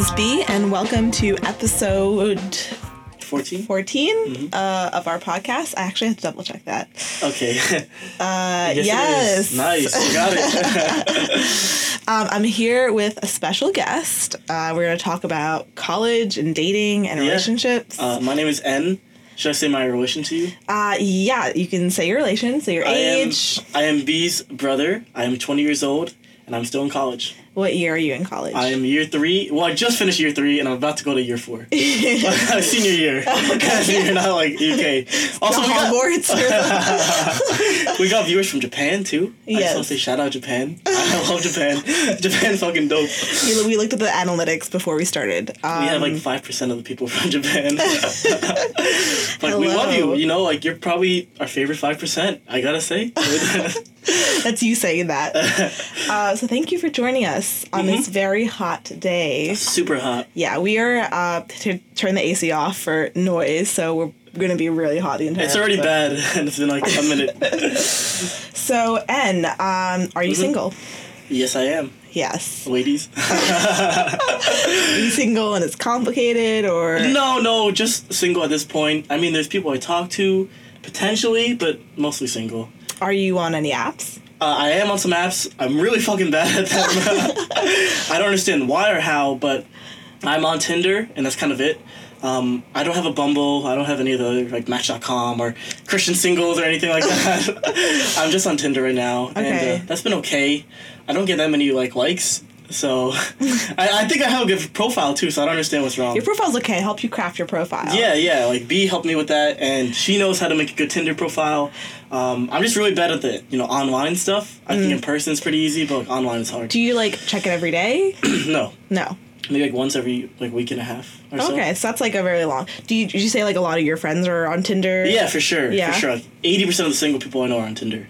is B, and welcome to episode 14? 14 uh, of our podcast. I actually have to double check that. Okay. Uh, Yes. Nice. Got it. Um, I'm here with a special guest. Uh, we're going to talk about college and dating and Yeah. relationships. Uh, uh, my name is N. Should I say my relation to you? yeah, you can say your relation, say your I am, age. I am B's brother. I am 20 years old, and I'm still in college. What year are you in college? I am year three. Well, I just finished year three, and I'm about to go to year four. Senior year. You're not like UK. Also, we got, we got viewers from Japan too. I just Yes. want to say shout out Japan. I love Japan. Japan fucking dope. we, we looked at the analytics before we started. Um, We have like five percent of the people from Japan. like we love you. You know, like you're probably our favorite five percent. I gotta say. That's you saying that. uh, so thank you for joining us on this Mm-hmm. very hot day. Super hot. Yeah, we are uh, to turn the AC off for noise, so we're gonna be really hot the entire. It's already bad, and it's been like a minute. So, N, um, are Mm-hmm. you single? yes, I am, Yes. ladies. Are you single and it's complicated, or no, no, just single at this point. I mean, there's people I talk to, potentially, but mostly single. Are you on any apps? Uh, I am on some apps. I'm really fucking bad at them. I don't understand why or how, but I'm on Tinder, and that's kind of it. Um, I don't have a Bumble. I don't have any of the like Match.com or Christian Singles or anything like that. I'm just on Tinder right now, Okay. and uh, that's been okay. I don't get that many like likes, so I, I think I have a good profile too. So I don't understand what's wrong. Your profile's okay. I help you craft your profile. Yeah, yeah. Like B helped me with that, and she knows how to make a good Tinder profile. Um, I'm just really bad at the you know online stuff. I think in person is pretty easy, but like online is hard. Do you like check it every day? no, no. maybe like once every like week and a half or so. Okay, so that's like a very long. Do you? Did you say like a lot of your friends are on Tinder? Yeah, for sure. Yeah. For sure. Eighty percent of the single people I know are on Tinder.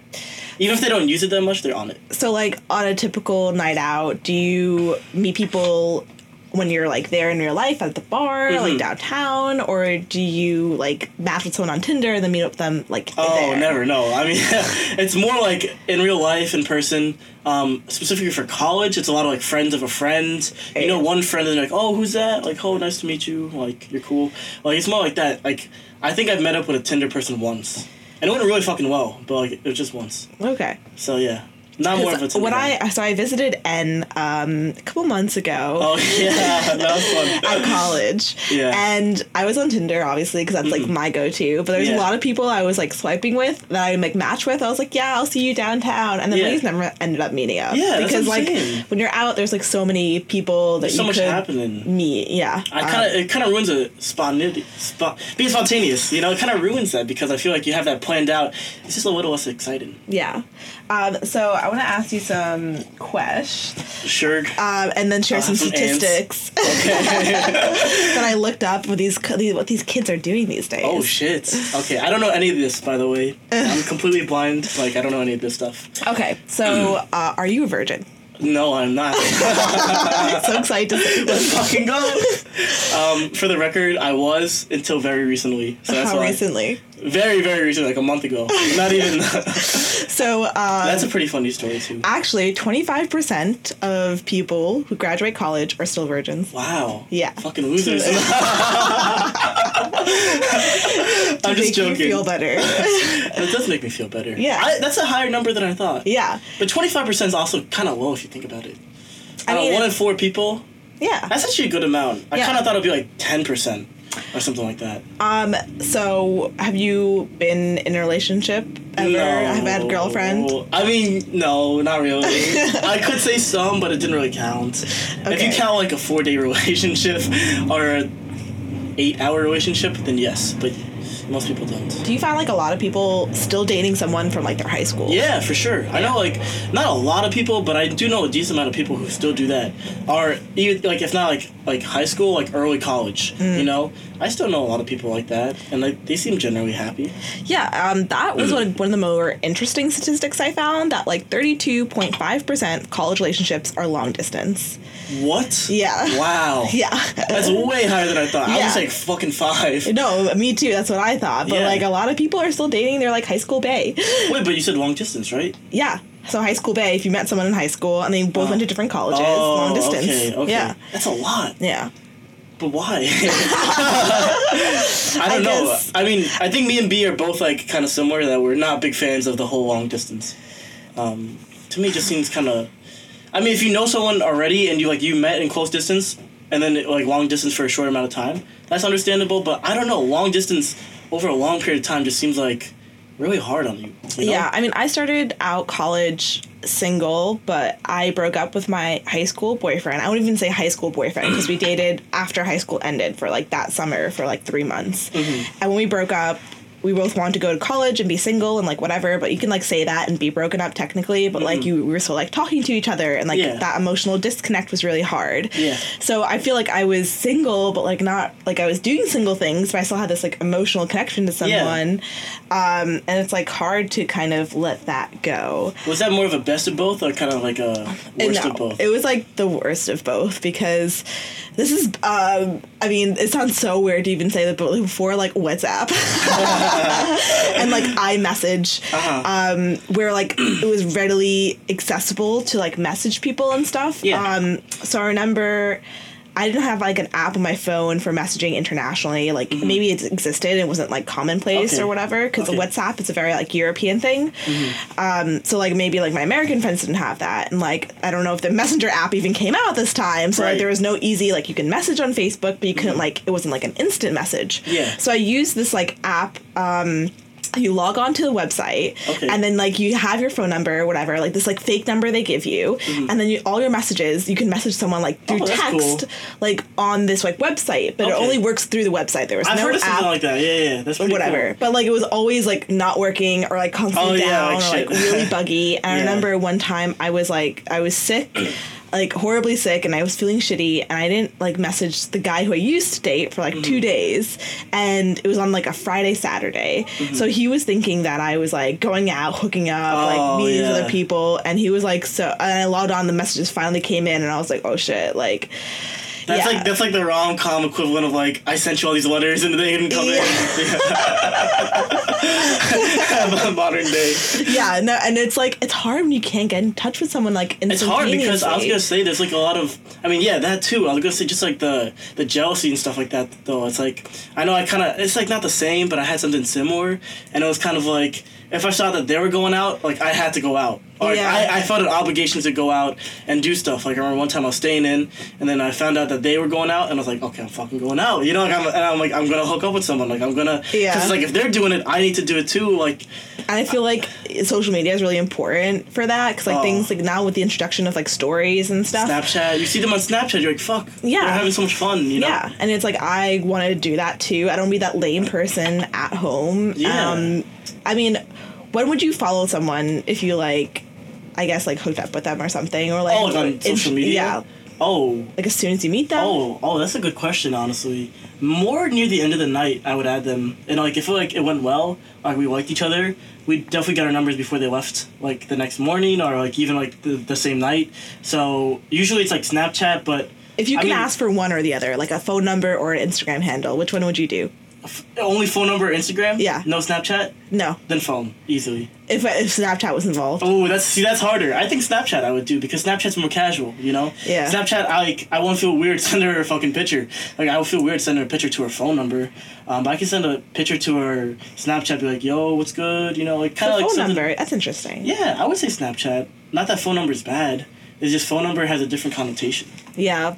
Even if they don't use it that much, they're on it. So like on a typical night out, do you meet people when you're like there in real life at the bar, Mm-hmm. like downtown, or do you like match with someone on Tinder and then meet up with them like Oh, there? never. No. I mean, it's more like in real life, in person. Um, specifically for college, it's a lot of like friends of a friend. You know, one friend and they're like, "Oh, who's that?" Like, "Oh, nice to meet you." Like, you're cool. Like, it's more like that. Like, I think I've met up with a Tinder person once, and it went really fucking well. But like, it was just once. Okay. So yeah, not more of a when. I so I visited N um, a couple months ago. Oh yeah, that was fun. at college. Yeah. And I was on Tinder, obviously, because that's like my go-to. But there's a lot of people I was like swiping with that I like match with. I was like, yeah, I'll see you downtown, and then Yeah. we just never ended up meeting up. Yeah, that's because like saying. when you're out, there's like so many people that There's so you much could happening. meet. Yeah. I Um, kind of it kind of ruins a spontaneity, spot being spontaneous. You know, it kind of ruins that because I feel like you have that planned out. It's just a little less exciting. yeah. Um, so I want to ask you some questions, Sure. um, and then share I'll some have some ants. statistics that I looked up with these, these what these kids are doing these days. oh shit. Okay, I don't know any of this by the way. I'm completely blind. Like I don't know any of this stuff. Okay, so uh, are you a virgin? No, I'm not. so excited to say this. Fucking go. Um, for the record, I was until very recently. So that's How why. recently? Very very recently, like a month ago. Not even. So, uh, that's a pretty funny story too. actually, 25% of people who graduate college are still virgins. Wow. Yeah. Fucking losers. I'm make just joking. you feel better. It does make me feel better. Yeah. I, that's a higher number than I thought. yeah. But 25% is also kind of low if you think about it. I I mean, one in four people. Yeah. That's actually a good amount. I Yeah. kind of thought it'd be like 10% or something like that. Um, so, have you been in a relationship ever? Have had a girlfriend? I mean, no, not really. I could say some, but it didn't really count. If you count like a four day relationship or an eight hour relationship, then yes. But most people don't. Do you find like a lot of people still dating someone from like their high school? Yeah, for sure. I know like not a lot of people, but I do know a decent amount of people who still do that. Or even like if not like like high school, like early college. Mm. You know, I still know a lot of people like that, and like they seem generally happy. Yeah, um, that was one, one of the more interesting statistics I found that like 32.5% of college relationships are long distance. What? Yeah. Wow. Yeah. That's way higher than I thought. Yeah. I was like fucking five. no, me too. That's what I thought. But Yeah. like a lot of people are still dating They're like high school bae. Wait, but you said long distance, right? Yeah. So high school bae, if you met someone in high school and they both went to different colleges, long distance. Oh, Okay, okay. Yeah. That's a lot. Yeah. But why? I don't I know. guess- I mean, I think me and B are both like kind of similar that we're not big fans of the whole long distance. Um, to me, it just seems kind of. I mean, if you know someone already and you like you met in close distance and then like long distance for a short amount of time, that's understandable. But I don't know, long distance over a long period of time just seems like really hard on you. you know? Yeah, I mean, I started out college single, but I broke up with my high school boyfriend. I wouldn't even say high school boyfriend because we dated after high school ended for like that summer for like three months. Mm-hmm. And when we broke up, we both want to go to college and be single and like whatever, but you can like say that and be broken up technically, but like you we were still like talking to each other and like Mm-hmm. Yeah. that emotional disconnect was really hard. Yeah. So I feel like I was single, but like not like I was doing single things, but I still had this like emotional connection to Yeah. someone. Um, and it's like hard to kind of let that go. Was that more of a best of both or kind of like a worst no, of both? it was like the worst of both because this is. Um, I mean, it sounds so weird to even say that, but before like WhatsApp and like iMessage, Uh-huh. um, where like it was readily accessible to like message people and stuff. Yeah. Um, so I remember. I didn't have like an app on my phone for messaging internationally. Like maybe it existed, it wasn't like commonplace Mm-hmm. Okay. or whatever. Because Okay. WhatsApp is a very like European thing. Um, so like maybe like my American friends didn't have that, and like I don't know if the Messenger app even came out this time. So Right. like there was no easy like you can message on Facebook, but you couldn't like it wasn't like an instant message. Yeah. So I used this like app. Um, you log on to the website Okay. and then like you have your phone number or whatever like this like fake number they give you and then you, all your messages you can message someone like through Mm-hmm. Oh, text cool. like on this like website but it only works through the website there was I've no heard of something app like that. Yeah, yeah, that's whatever. Cool. But like it was always like not working or like constantly Oh, yeah, down like or like really buggy. And I remember one time I was like I was sick, like horribly sick, and I was feeling shitty, and I didn't like message the guy who I used to date for like Mm-hmm. two days, and it was on like a Friday Saturday. So he was thinking that I was like going out, hooking up, Mm-hmm. Oh, like meeting yeah. other people, and he was like so. And I logged on, the messages finally came in, and I was like, oh shit, like. That's yeah. like that's like the rom com equivalent of like I sent you all these letters and they didn't come in. Modern day. yeah, no, and it's like it's hard when you can't get in touch with someone like in. It's hard because I was gonna say there's like a lot of I mean yeah that too I was gonna say just like the the jealousy and stuff like that though it's like I know I kind of it's like not the same but I had something similar and it was kind of like if I saw that they were going out like I had to go out or Yeah. I, I felt an obligation to go out and do stuff like I remember one time I was staying in and then I found out that they were going out and I was like okay I'm fucking going out you know like I'm, and I'm like I'm gonna hook up with someone like I'm gonna Yeah. because like if they're doing it I need to do it too like And I feel like social media is really important for that because like Oh. things like now with the introduction of like stories and stuff. Snapchat you see them on Snapchat you're like fuck Yeah. they're having so much fun you know Yeah, and it's like I want to do that too. I don't be that lame person at home. Yeah. Um, I mean, when would you follow someone if you like, I guess like hooked up with them or something or like Oh, like on social media? Yeah, Oh, like as soon as you meet them. oh, oh, that's a good question, honestly. More near the end of the night, I would add them. And, like, if like, it went well, like, we liked each other, we definitely got our numbers before they left, like, the next morning or, like, even, like, the, the same night. So, usually it's, like, Snapchat, but If you I can mean- ask for one or the other, like a phone number or an Instagram handle, which one would you do? F- only phone number, Instagram? Yeah. No Snapchat? No, Then phone, easily. if if Snapchat was involved. Oh, that's see, that's harder. I think Snapchat I would do because Snapchat's more casual, you know. Yeah. Snapchat, I like, I won't feel weird sending her a fucking picture. Like I would feel weird sending her a picture to her phone number. Um, but I can send a picture to her Snapchat, be like, "Yo, what's good?" You know, like kind of like phone something- number. That's interesting. Yeah, I would say Snapchat. Not that phone number is bad. It's just phone number has a different connotation. Yeah.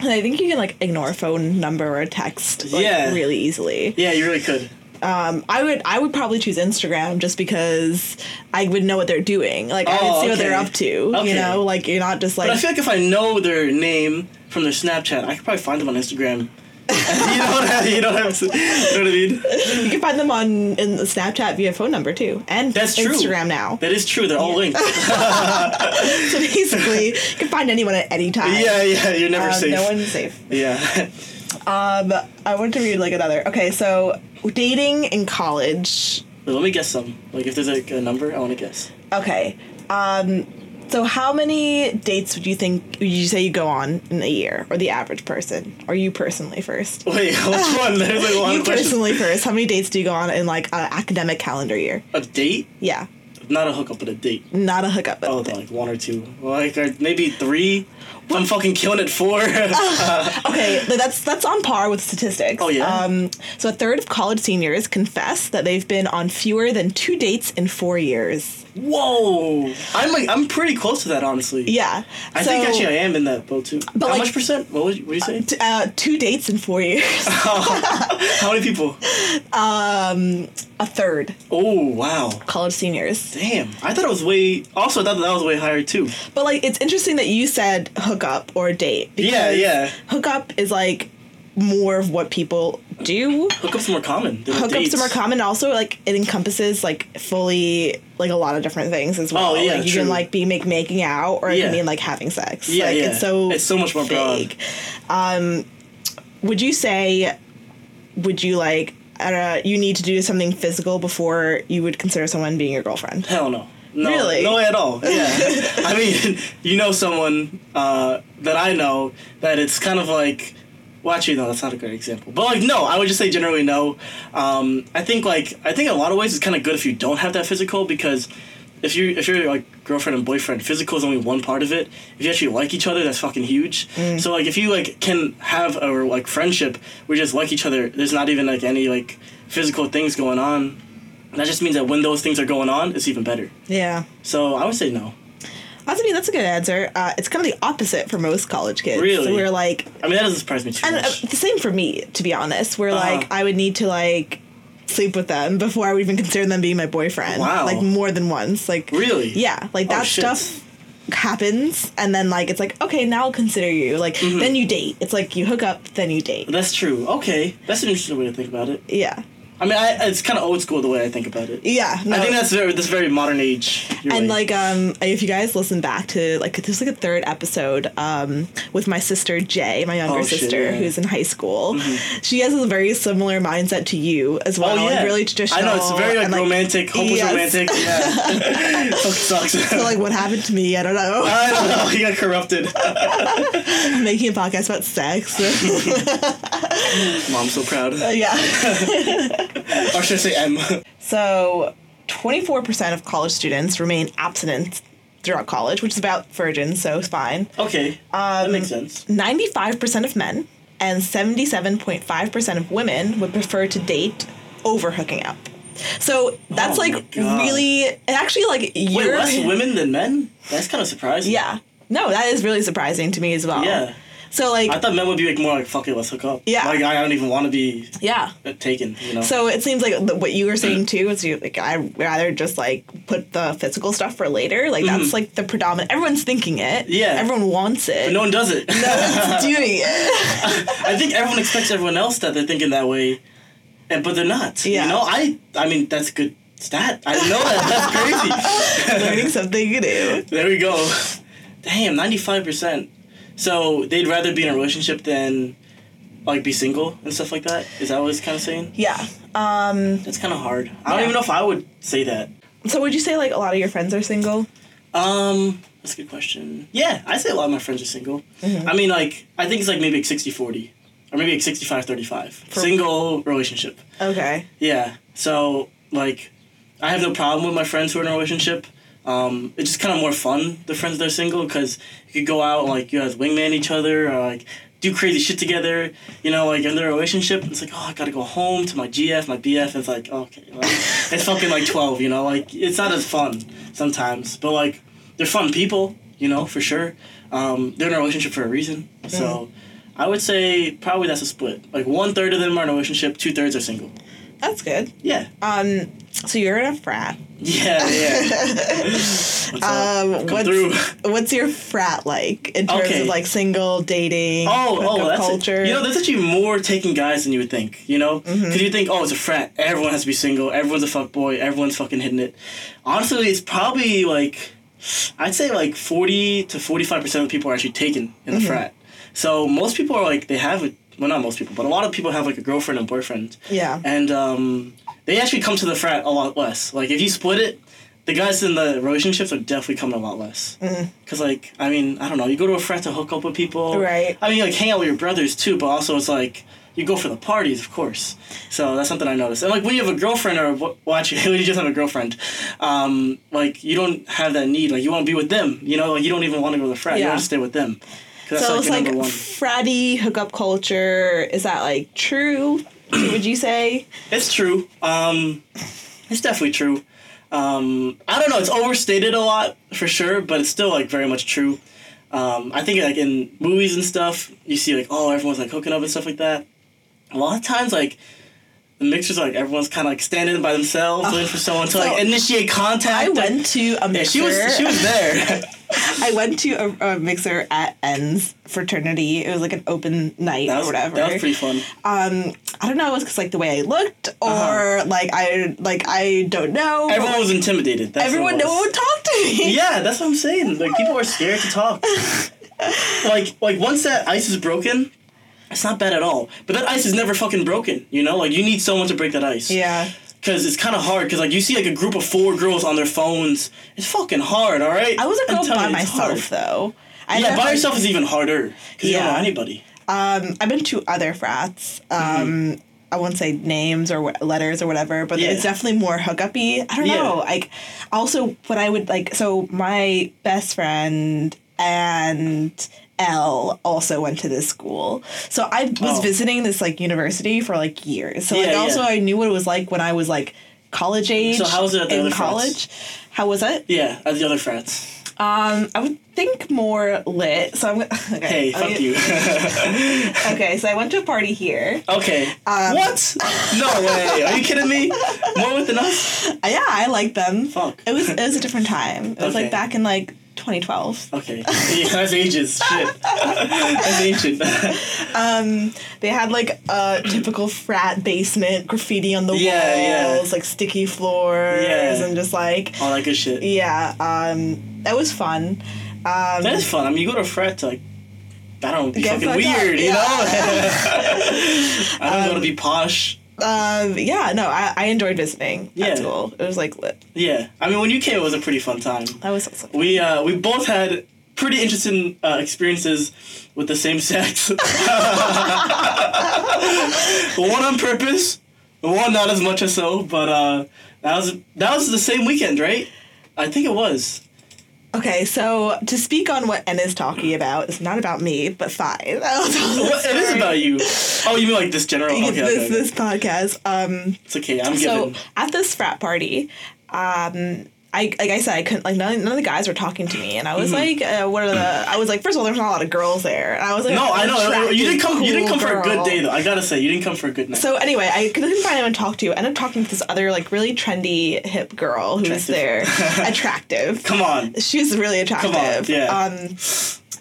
And I think you can like ignore a phone number or a text like, Yeah. really easily. Yeah, you really could. Um, I would I would probably choose Instagram just because I would know what they're doing. Like I Oh, would see what they're up to. Okay. You know, like you're not just like. But I feel like if I know their name from their Snapchat, I could probably find them on Instagram. you don't have you don't have to, you know what I mean? you can find them on in Snapchat via phone number too, and That's true. Instagram now. That is true. They're all linked. so basically, you can find anyone at any time. yeah, yeah. You're never Um, safe. No one's safe. Yeah. Um, I want to read like another. Okay, so dating in college. Wait, let me guess some. Like, if there's like a number, I want to guess. Okay. Um, so how many dates would you think would you say you go on in a year, or the average person, or you personally first? Wait, which one? There's like a lot You of questions. personally first. How many dates do you go on in like an academic calendar year? A date? Yeah. not a hookup, but a date. Not a hookup. but Oh, like one or two, like or maybe three. I'm fucking killing it four. okay, that's that's on par with statistics. Oh, yeah? Um, so a third of college seniors confess that they've been on fewer than two dates in four years. Whoa! I'm like I'm pretty close to that, honestly. Yeah. I so, think actually I am in that boat too. But, How like- much percent? What you, what you say? t- uh, two dates in four years. How many people? Um, a third Oh wow! college seniors. Damn, I thought it was way. Also, I thought that was way higher too. But like, it's interesting that you said hookup or date. Yeah, because yeah. Hookup is like more of what people do. Hookups are more common. Than Hookups dates. are more common. Also, like it encompasses like fully like a lot of different things as well. Oh, yeah, like you true. can like be make making out or Yeah. can mean like having sex. Yeah, like, yeah. It's so It's so much more broad. vague. Um, would you say? Would you like? Uh, you need to do something physical before you would consider someone being your girlfriend. Hell no. No, Really? no way at all. Yeah, I mean, you know someone uh, that I know that it's kind of like. Well, actually, no, that's not a good example. But like, no, I would just say generally no. Um, I think like I think in a lot of ways it's kind of good if you don't have that physical because if you if you're like girlfriend and boyfriend, physical is only one part of it. If you actually like each other, that's fucking huge. So like, if you like can have a like friendship we just like each other, there's not even like any like physical things going on. That just means that when those things are going on, it's even better. Yeah. So I would say no. That's, I mean, that's a good answer. Uh, it's kind of the opposite for most college kids. Really? So we're like, I mean, that doesn't surprise me too and uh, much. the same for me, to be honest. Where Uh-huh. like I would need to like sleep with them before I would even consider them being my boyfriend. Wow. Like more than once. Like Really? Yeah. Like Oh, that shit. stuff happens, and then like it's like okay, now I'll consider you. Like Mm-hmm. then you date. It's like you hook up, then you date. That's true. Okay, that's an interesting way to think about it. Yeah. I mean, I, it's kind of old school the way I think about it. Yeah. No. I think that's very that's very modern age. You're and right. like um if you guys listen back to like there's like a third episode um with my sister Jay, my younger Oh, shit, sister yeah. Mm-hmm. who's in high school. She has a very similar mindset to you as well. oh yeah, like really traditional. I know it's very like and, romantic, hopeless yes. romantic. Yeah, sucks. So like what happened to me, I don't know. I don't know. He got corrupted. Making a podcast about sex. Mom's so proud. yeah. or should I say M? So 24% of college students remain abstinent throughout college, which is about virgins, so it's fine. Okay, Um, that makes sense. 95% of men and 77.5% of women would prefer to date over hooking up. So that's Oh like really, and actually like Wait, less women than men? That's kind of surprising. yeah, no, that is really surprising to me as well. Yeah. So like, I thought men would be like more like fuck it, let's hook up. Yeah. Like I don't even want to be yeah. uh, taken. You know. So it seems like the, what you were saying too is you like I rather just like put the physical stuff for later. Like that's like the predominant. Everyone's thinking it. Mm-hmm. Yeah. Everyone wants it. But no one does it. no one's doing it. I think everyone expects everyone else that they're thinking that way, and but they're not. Yeah. You know, I I mean that's good stat. I know that. That's crazy. Learning something new. there we go. Damn, ninety five percent. So they'd rather be in a relationship than like be single and stuff like that. Is that what it's kind of saying? Yeah. Um. That's kind of hard. I don't Yeah. even know if I would say that. So would you say like a lot of your friends are single? Um, that's a good question. Yeah, I say a lot of my friends are single. Mm-hmm. I mean, like, I think it's like maybe like 60 40. Or maybe like 65 35. Single relationship. Okay. Yeah. So, like, I have no problem with my friends who are in a relationship. Um, it's just kind of more fun, the friends that are single, because you could go out and, like, you guys wingman each other, or, like, do crazy shit together. You know, like, in their relationship, it's like, oh, I gotta go home to my GF, my BF, it's like, okay. Like, it's fucking, like, 12, you know? Like, it's not as fun sometimes. But, like, they're fun people, you know, for sure. Um, they're in a relationship for a reason. So, I would say probably that's a split. Like, one third of them are in a relationship, two thirds are single. That's good. Yeah. Um. So you're in a frat. Yeah, yeah. What's? Um. What's through. what's your frat like in terms Okay. of like single dating? Oh, oh, that's culture. It. You know, there's actually more taking guys than you would think. You know, because Mm-hmm. you think, oh, it's a frat. Everyone has to be single. Everyone's a fuck boy. Everyone's fucking hitting it. Honestly, it's probably like, I'd say like forty to forty-five percent of the people are actually taken in Mm-hmm. the frat. So most people are like they have it. Well, not most people, but a lot of people have like a girlfriend and boyfriend. Yeah. And um, they actually come to the frat a lot less. Like if you split it, the guys in the relationships are definitely coming a lot less. Cause like I mean I don't know, you go to a frat to hook up with people. Right. I mean like hang out with your brothers too, but also it's like you go for the parties, of course. So that's something I noticed. And like when you have a girlfriend or w- actually when you just have a girlfriend, um, like you don't have that need. Like you want to be with them. You know, like you don't even want to go to the frat. You want to stay with them. 'Cause So that's it's like, like your number one. fratty hookup culture. Is that like true? Would you say? It's true. Um, it's definitely true. Um, I don't know. It's overstated a lot for sure, but it's still like very much true. Um, I think like in movies and stuff, you see like oh everyone's like hooking up and stuff like that. A lot of times like the mixers like everyone's kind of like standing by themselves waiting for someone to like initiate contact. I went to a mixer. Yeah, she was she was there. I went to a, a mixer at N's fraternity. It was like an open night that or whatever. that was pretty fun. um, I don't know. It was because like the way I looked, or like I like I don't know. Everyone was intimidated. That's everyone no one was. would talk to me. Yeah, that's what I'm saying. Like people are scared to talk. like like once that ice is broken, it's not bad at all. But that ice is never fucking broken. You know, like you need someone to break that ice. Yeah. Cause it's kind of hard. Cause like you see like a group of four girls on their phones. It's fucking hard. All right. I was a girl by you, myself hard. though. I Yeah, by yourself is even harder. Cause you don't know Yeah. anybody. Um, I've been to other frats. Um, Mm-hmm. I won't say names or wh- letters or whatever, but Yeah. it's definitely more hookup-y. I don't Yeah. know. Like, also, what I would like. So my best friend and Elle also went to this school. So I was Oh. visiting this like university for like years. So Yeah, like also yeah. I knew what it was like when I was like college age. So how was it at the in other frats? college? How was it? Yeah, at the other frats. Um, I would think more lit. So I'm okay. Hey, fuck okay. you. Okay, so I went to a party here. okay. Um, what? No way. Are you kidding me? More with than us? Yeah, I like them. Fuck. It was it was a different time. It was Okay. like back in like 2012. Okay. Yeah, that's ages. Shit. That's ancient. Um, they had like a typical frat basement, graffiti on the Yeah, walls, yeah. like sticky floors, Yeah. and just like All that good shit. yeah. Um, that was fun. Um, That is fun. I mean, you go to a frat to like, I don't be fucking weird, you know? I don't want to be posh. Um, yeah, no, I, I enjoyed visiting Yeah. at school. It was like lit. Yeah. I mean, when you came, it was a pretty fun time. That was awesome. We uh, we both had pretty interesting uh, experiences with the same sex. one on purpose, one not as much as so. But uh, that was that was the same weekend, right? I think it was. Okay, so to speak on what N is talking about, it's not about me, but fine. It is about you. Oh, you mean like this general? Okay, this okay. this podcast. Um, It's okay. I'm so at this frat party, um, I like I said I couldn't like none, none of the guys were talking to me, and I was like, uh, what are the? I was like, first of all, there's not a lot of girls there, and I was like, No, I know you didn't come. You didn't cool come for a good day though. I gotta say, you didn't come for a good night. So anyway, I couldn't find anyone to talk to. I ended up talking to this other like really trendy hip girl who was there, Attractive. attractive. Come on. She was really attractive. Come on, yeah. Um,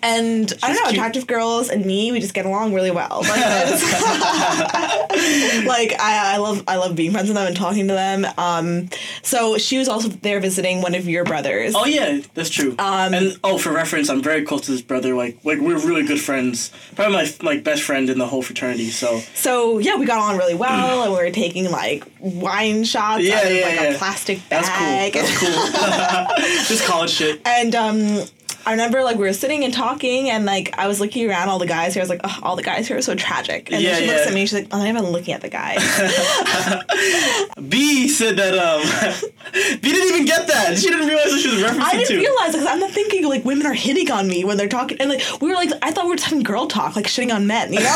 and I don't know, cute. attractive girls and me, we just get along really well. Like, like I, I love I love being friends with them and talking to them. Um, so she was also there visiting one of your brothers. Oh yeah, that's true. Um, and oh, for reference, I'm very close to this brother. Like, like we're really good friends. Probably my like best friend in the whole fraternity. So So yeah, we got on really well, and we were taking like wine shots Yeah, out of yeah, like yeah. a plastic that's cool. That's cool. Just college shit. And um, I remember like we were sitting and talking, and like I was looking around all the guys here. I was like, oh, all the guys here are so tragic. And Yeah, then she looks at me. She's like, I'm not even looking at the guys. B said that um B didn't even get that. She didn't realize what she was referencing me. I didn't to. realize because I'm not thinking like women are hitting on me when they're talking, and like we were like I thought we were just having girl talk, like shitting on men, you know.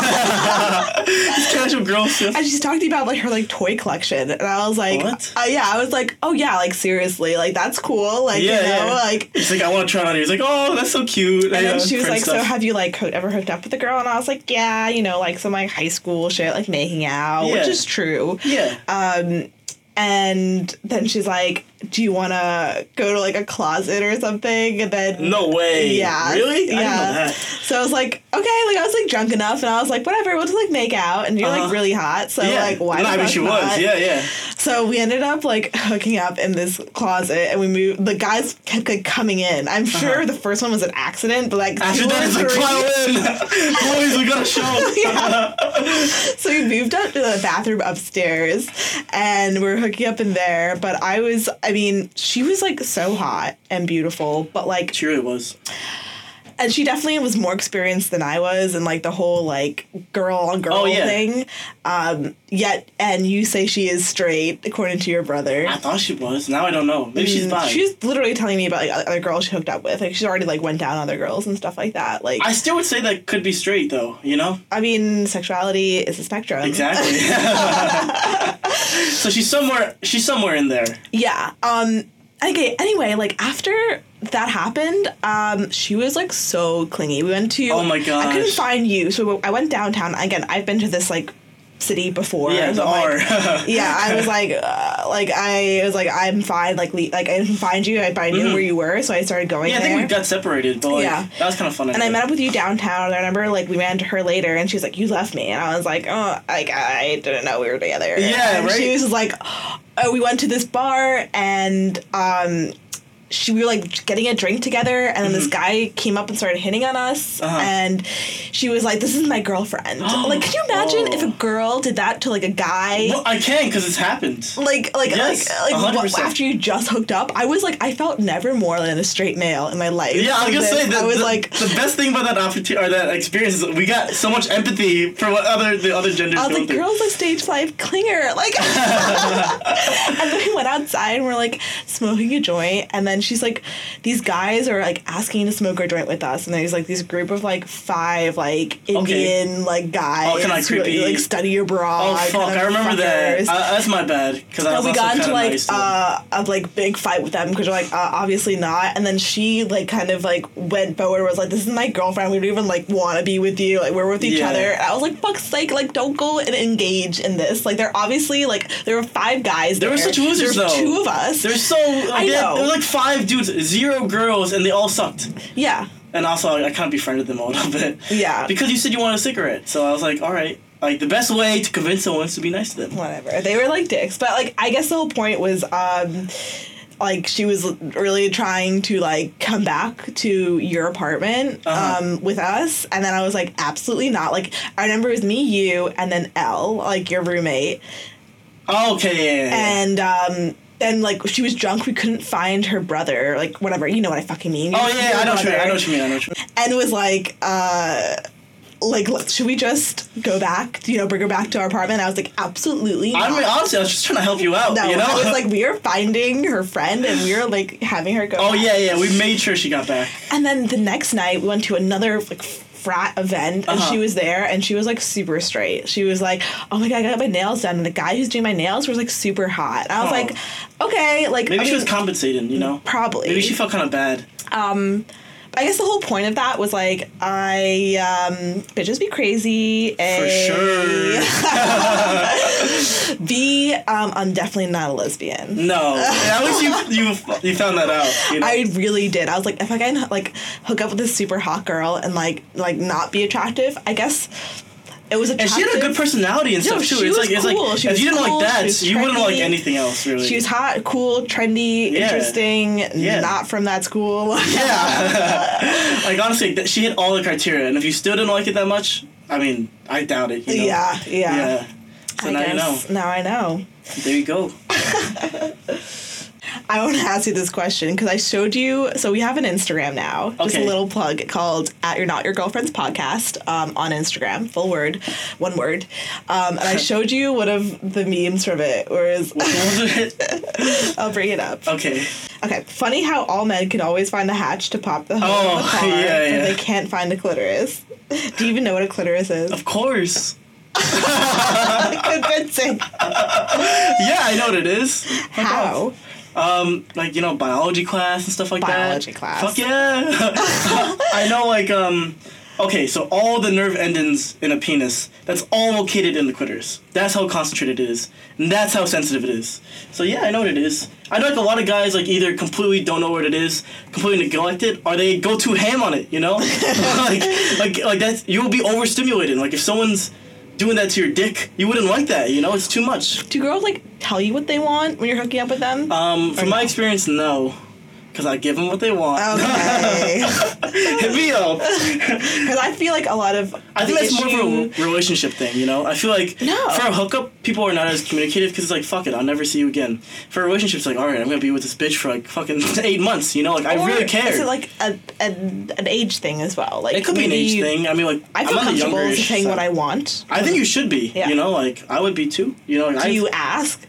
Casual girl stuff. and she's talking about like her like toy collection, and I was like, What? Uh, yeah, I was like, oh yeah, like seriously, like that's cool, like Yeah, you know, yeah. like. She's like, I want to try on. He's like, oh, that's so cute. And Yeah, then she was like, "So have you like ever hooked up with a girl?" And I was like, "Yeah, you know, like some like high school shit, like making out, which is true." yeah. Um, and then she's like, "Do you want to go to like a closet or something?" And then no way. yeah, Really? Yeah. that. So I was like, "Okay," like I was like drunk enough, and I was like, "Whatever, we'll just like make out." And you're Uh-huh. like really hot, so yeah. like why? No, I mean, she not? was. Yeah, yeah. So we ended up like hooking up in this closet, and we moved. The guys kept like coming in. I'm sure the first one was an accident, but like Uh-huh. After that, it's like, in. Boys, we got a show. Yeah. so we moved up to the bathroom upstairs and we are hooking up in there. But I was, I mean, she was like so hot and beautiful, but like, She really was. And she definitely was more experienced than I was, and like the whole like girl on girl Oh, yeah. thing. Um, yet, and you say she is straight, according to your brother. I thought she was. Now I don't know. Maybe she's Mm, bi. She's literally telling me about like other girls she hooked up with. Like she's already like went down other girls and stuff like that. Like I still would say that could be straight though. You know. I mean, sexuality is a spectrum. Exactly. so she's somewhere. She's somewhere in there. Yeah. Um. Okay. Anyway, like after that happened, um, she was like so clingy. We went to. Oh my god, I couldn't find you, so I went downtown. Again, I've been to this like city before. Yeah, the R. like- yeah, I was like, uh, like I was like, I'm fine. Like, le- like I didn't find you, but I knew where you were, so I started going Mm-hmm. yeah, I there. think we got separated, but like, Yeah. that was kind of fun. and I met up with you downtown. I remember like we ran to her later, and she was like, "You left me," and I was like, "Oh, like I didn't know we were together." Yeah, and right? She was like, "Oh, we went to this bar, and um, she we were like getting a drink together, and then this guy came up and started hitting on us, Mm-hmm. Uh-huh. and she was like, "This is my girlfriend." like, can you imagine if a Oh. girl did that to like a guy? Well, I can because it's happened. Like, like, Yes, like, like, what, 100%. after you just hooked up, I was like, I felt never more than a straight male in my life. Yeah, I was gonna say that. I was the, like, the best thing about that opportunity or that experience is we got so much empathy for what other the other genders I was like, through. girls like stage five clinger. Like, and then we went outside and we're like smoking a joint. And then she's like, these guys are like asking to smoke a joint with us. And there's like this group of like five like Indian like guys Oh, kinda who creepy. like study abroad. Oh fuck! I remember that. Uh, that's my bad because I was we got into like nice uh, a like big fight with them because you're like uh, obviously not and then she like kind of like went forward was like this is my girlfriend we don't even like want to be with you like we're with each Yeah. other and I was like fuck's sake like don't go and engage in this like they're obviously like there were five guys There were such losers, There's though. two of us There's so like, I know. there were like five dudes, zero girls, and they all sucked. yeah And also, I, I kind of befriended them a little bit. Yeah. Because you said you wanted a cigarette, so I was like, all right. Like the best way to convince someone is to be nice to them. whatever they were like dicks but like I guess the whole point was um like she was really trying to like come back to your apartment Uh-huh. um with us and then I was like absolutely not like I remember it was me you and then Elle like your roommate Oh, okay, yeah, yeah, yeah. and um then like she was drunk we couldn't find her brother like whatever you know what I fucking mean oh yeah, Your I know what you mean. I know what you mean. I know what you mean. and was like uh like should we just go back you know bring her back to our apartment I was like absolutely I not. mean, honestly, I was just trying to help you out. No, you know. I was like, we are finding her friend and we are like having her go. oh back. yeah, yeah. We made sure she got back. And then the next night we went to another like frat event and Uh-huh. she was there and she was like super straight. She was like, "Oh my god, I got my nails done." And the guy who's doing my nails was like super hot. I was Oh. like, "Okay, like Maybe I she mean, was compensating. You know. probably." Maybe she felt kind of bad. I guess the whole point of that was like, I um, bitches be crazy. For sure. B um, I'm definitely not a lesbian. No. At least you you you found that out. You know? I really did. I was like, if I can like hook up with this super hot girl and like like not be attractive, I guess it was and she had a good personality and No, stuff too. she it's was like it's cool. like She if was you didn't cool, like that, you wouldn't like anything else really. She was hot, cool, trendy, Yeah. interesting. Yeah. Not from that school. yeah. like honestly, she hit all the criteria, and if you still didn't like it that much, I mean, I doubt it. You know? yeah, yeah. Yeah. So I now you know. now I know. There you go. I want to ask you this question because I showed you. So we have an Instagram now. Just a little plug called "At Your Not Your Girlfriend's Podcast" um, on Instagram. Full word, one word. Um, and I showed you one of the memes from it. Whereas I'll bring it up. okay. Okay, funny how all men can always find the hatch to pop the hose Oh, the car, yeah, but yeah. they can't find a clitoris. Do you even know what a clitoris is? Of course. Convincing. Yeah, I know what it is. Fuck How? Um, like you know, biology class and stuff like that. Biology class. Fuck yeah. I know, like um. Okay, so all the nerve endings in a penis, that's all located in the clitoris. That's how concentrated it is. And that's how sensitive it is. So yeah, I know what it is. I know like a lot of guys like either completely don't know what it is, completely neglect it, or they go too ham on it, you know? like like like that's you'll be overstimulated. Like if someone's doing that to your dick, you wouldn't like that, you know? It's too much. Do girls like tell you what they want when you're hooking up with them? Um, from Or my experience, no. Because I give them what they want. Okay. Hit me up. Because I feel like a lot of I think that's more of a relationship thing, you know. I feel like No. for a hookup, people are not as communicative because it's like, fuck it, I'll never see you again. For a relationship, it's like, all right, I'm gonna be with this bitch for like fucking eight months, you know. Like I really care. Is it like a, a, an age thing as well? Like it could be an age you- thing. I mean, like I feel the comfortable saying what I want. I think you should be. Yeah. You know, like I would be too. You know, like, Do I, you ask?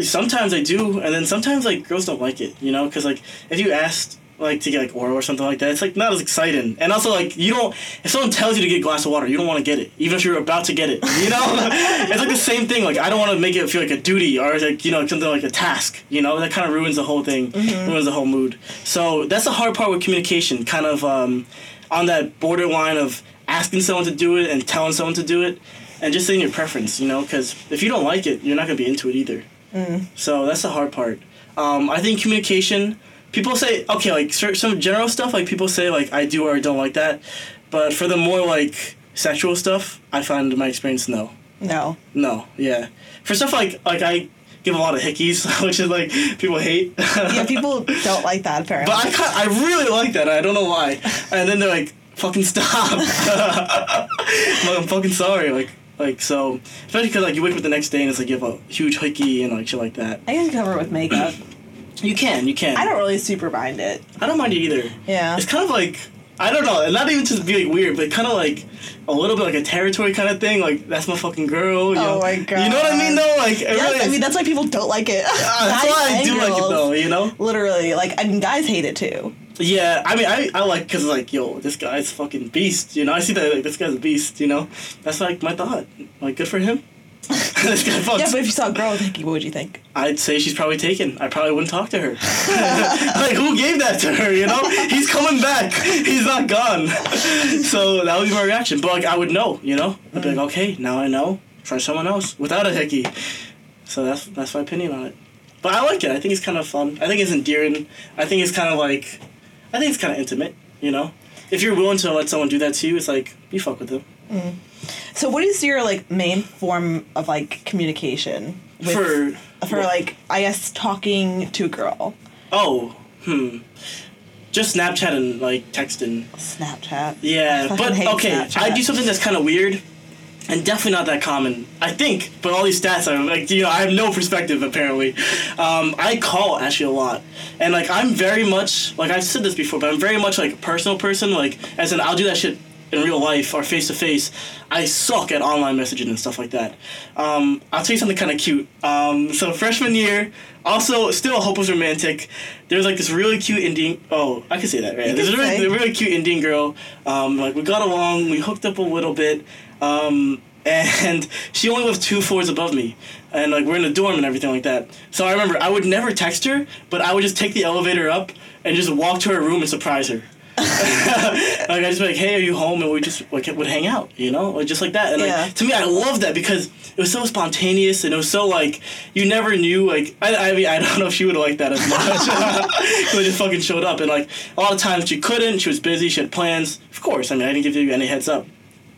Sometimes I do, and then sometimes like girls don't like it. You know, because like if you asked like to get like oral or something like that, it's like not as exciting. And also like you don't if someone tells you to get a glass of water, you don't want to get it, even if you're about to get it. You know, it's like the same thing. Like I don't want to make it feel like a duty or like you know something like a task. You know, that kind of ruins the whole thing, ruins the whole mood. So that's the hard part with communication. Kind of um, on that borderline of asking someone to do it and telling someone to do it. And just saying your preference, you know, because if you don't like it, you're not gonna be into it either. So that's the hard part. Um, I think communication. People say okay, like some general stuff, like people say like I do or I don't like that, but for the more like sexual stuff, I find in my experience no, No. no, yeah. For stuff like like I give a lot of hickeys, which is like people hate. Yeah, people don't like that apparently. But I kind I really like that. I don't know why. And then they're like, "Fucking stop!" Like, I'm fucking sorry. Like, like so. Especially because like you wake up the next day and it's like you have a huge hickey and like shit like that. I can cover it with makeup. You can, you can. I don't really super mind it. I don't mind it either. Yeah. It's kind of like I don't know, and not even to be like weird, but kind of like a little bit like a territory kind of thing. Like that's my fucking girl. You Oh know? my god! You know what I mean? Though? Like Yes, really I mean that's why people don't like it. Ah, that's why I do like it though. You know? Literally, like, I mean, guys hate it too. Yeah, I mean, I, I like because like, yo, this guy's fucking beast. You know, I see that like this guy's a beast. You know, that's like my thought. Like, good for him. this guy fucks. Yeah, but if you saw a girl with hickey, what would you think? I'd say she's probably taken. I probably wouldn't talk to her. like, who gave that to her? You know, he's coming back. He's not gone. so that would be my reaction. But like, I would know. You know, I'd be like, mm. okay, now I know. Try someone else without a hickey. So that's that's my opinion on it. But I like it. I think it's kind of fun. I think it's endearing. I think it's kind of like, I think it's kind of intimate. You know, if you're willing to let someone do that to you, it's like you fuck with them. So, what is your like main form of like communication with, For for like I guess talking to a girl? oh hmm, just Snapchat and like texting. Snapchat. Yeah, I but okay, Snapchat. I do something that's kind of weird, and definitely not that common. I think, but all these stats are like, you know, I have no perspective apparently. Um, I call actually a lot, and like I'm very much like I've said this before, but I'm very much like a personal person. Like as in, I'll do that shit in real life or face to face. I suck at online messaging and stuff like that. Um, I'll tell you something kind of cute. Um, so freshman year, also still a hopeless romantic. There was like this really cute Indian. Oh, I can say that, right? There's a really, really cute Indian girl. Um, like we got along, we hooked up a little bit, um, and she only lived two floors above me, and like we're in a dorm and everything like that. So I remember I would never text her, but I would just take the elevator up and just walk to her room and surprise her. like I just be like, hey, are you home? And we just like would hang out, you know, like just like that. And Yeah. like to me, I love that because it was so spontaneous and it was so like you never knew. Like I, I mean, I don't know if she would have liked that as much. it just fucking showed up, and like a lot of times she couldn't. She was busy. She had plans. Of course, I mean, I didn't give you any heads up.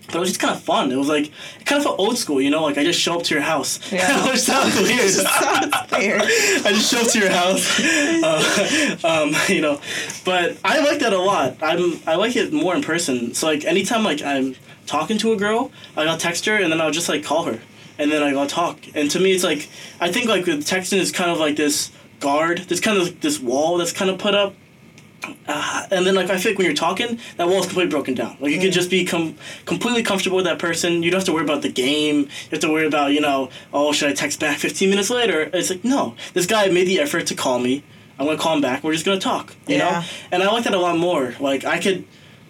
But it was just kind of fun. It was like it kind of felt old school, you know. Like I just show up to your house, Yeah. which sounds weird. Sounds weird. I just show up to your house, uh, um, you know. But I like that a lot. I'm I like it more in person. So like anytime like I'm talking to a girl, I'll text her and then I'll just like call her, and then I'll talk. And to me, it's like I think like with texting is kind of like this guard. There's kind of like this wall that's kind of put up. Uh, and then like I feel like when you're talking, that wall is completely broken down. Like you could just be com- completely comfortable with that person. You don't have to worry about the game. You have to worry about you know oh should I text back 15 minutes later? It's like no, this guy made the effort to call me. I'm gonna call him back. We're just gonna talk. You Yeah. know, and I like that a lot more. Like I could.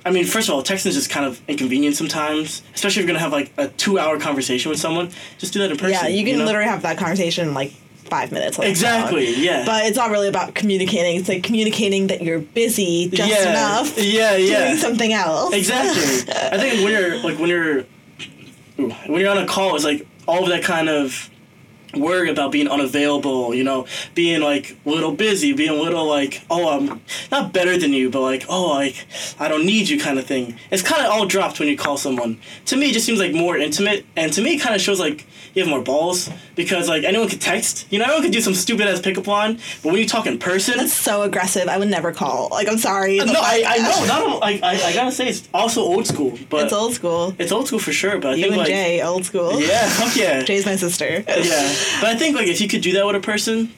I mean, first of all, texting is just kind of inconvenient sometimes, especially if you're gonna have like a two-hour conversation with someone. Just do that in person. Yeah, you can know? literally have that conversation like five minutes. Like Exactly. Yeah. But it's not really about communicating. It's like communicating that you're busy just yeah. enough Yeah. Yeah. doing something else. Exactly. I think when you're like when you're when you're on a call, it's like all of that kind of worry about being unavailable, you know, being like a little busy, being a little like, oh, I'm not better than you, but like, oh, like, I don't need you kind of thing. It's kind of all dropped when you call someone. To me, it just seems like more intimate, and to me, it kind of shows like you have more balls because like anyone could text, you know, anyone could do some stupid ass pickup line, but when you talk in person, That's so aggressive. I would never call. Like, I'm sorry. no, I, I know, not I, I, I gotta say, it's also old school, but It's old school. it's old school for sure. But I You think and like, Jay, old school. yeah, fuck yeah, Jay's my sister. yeah. But I think like if you could do that with a person,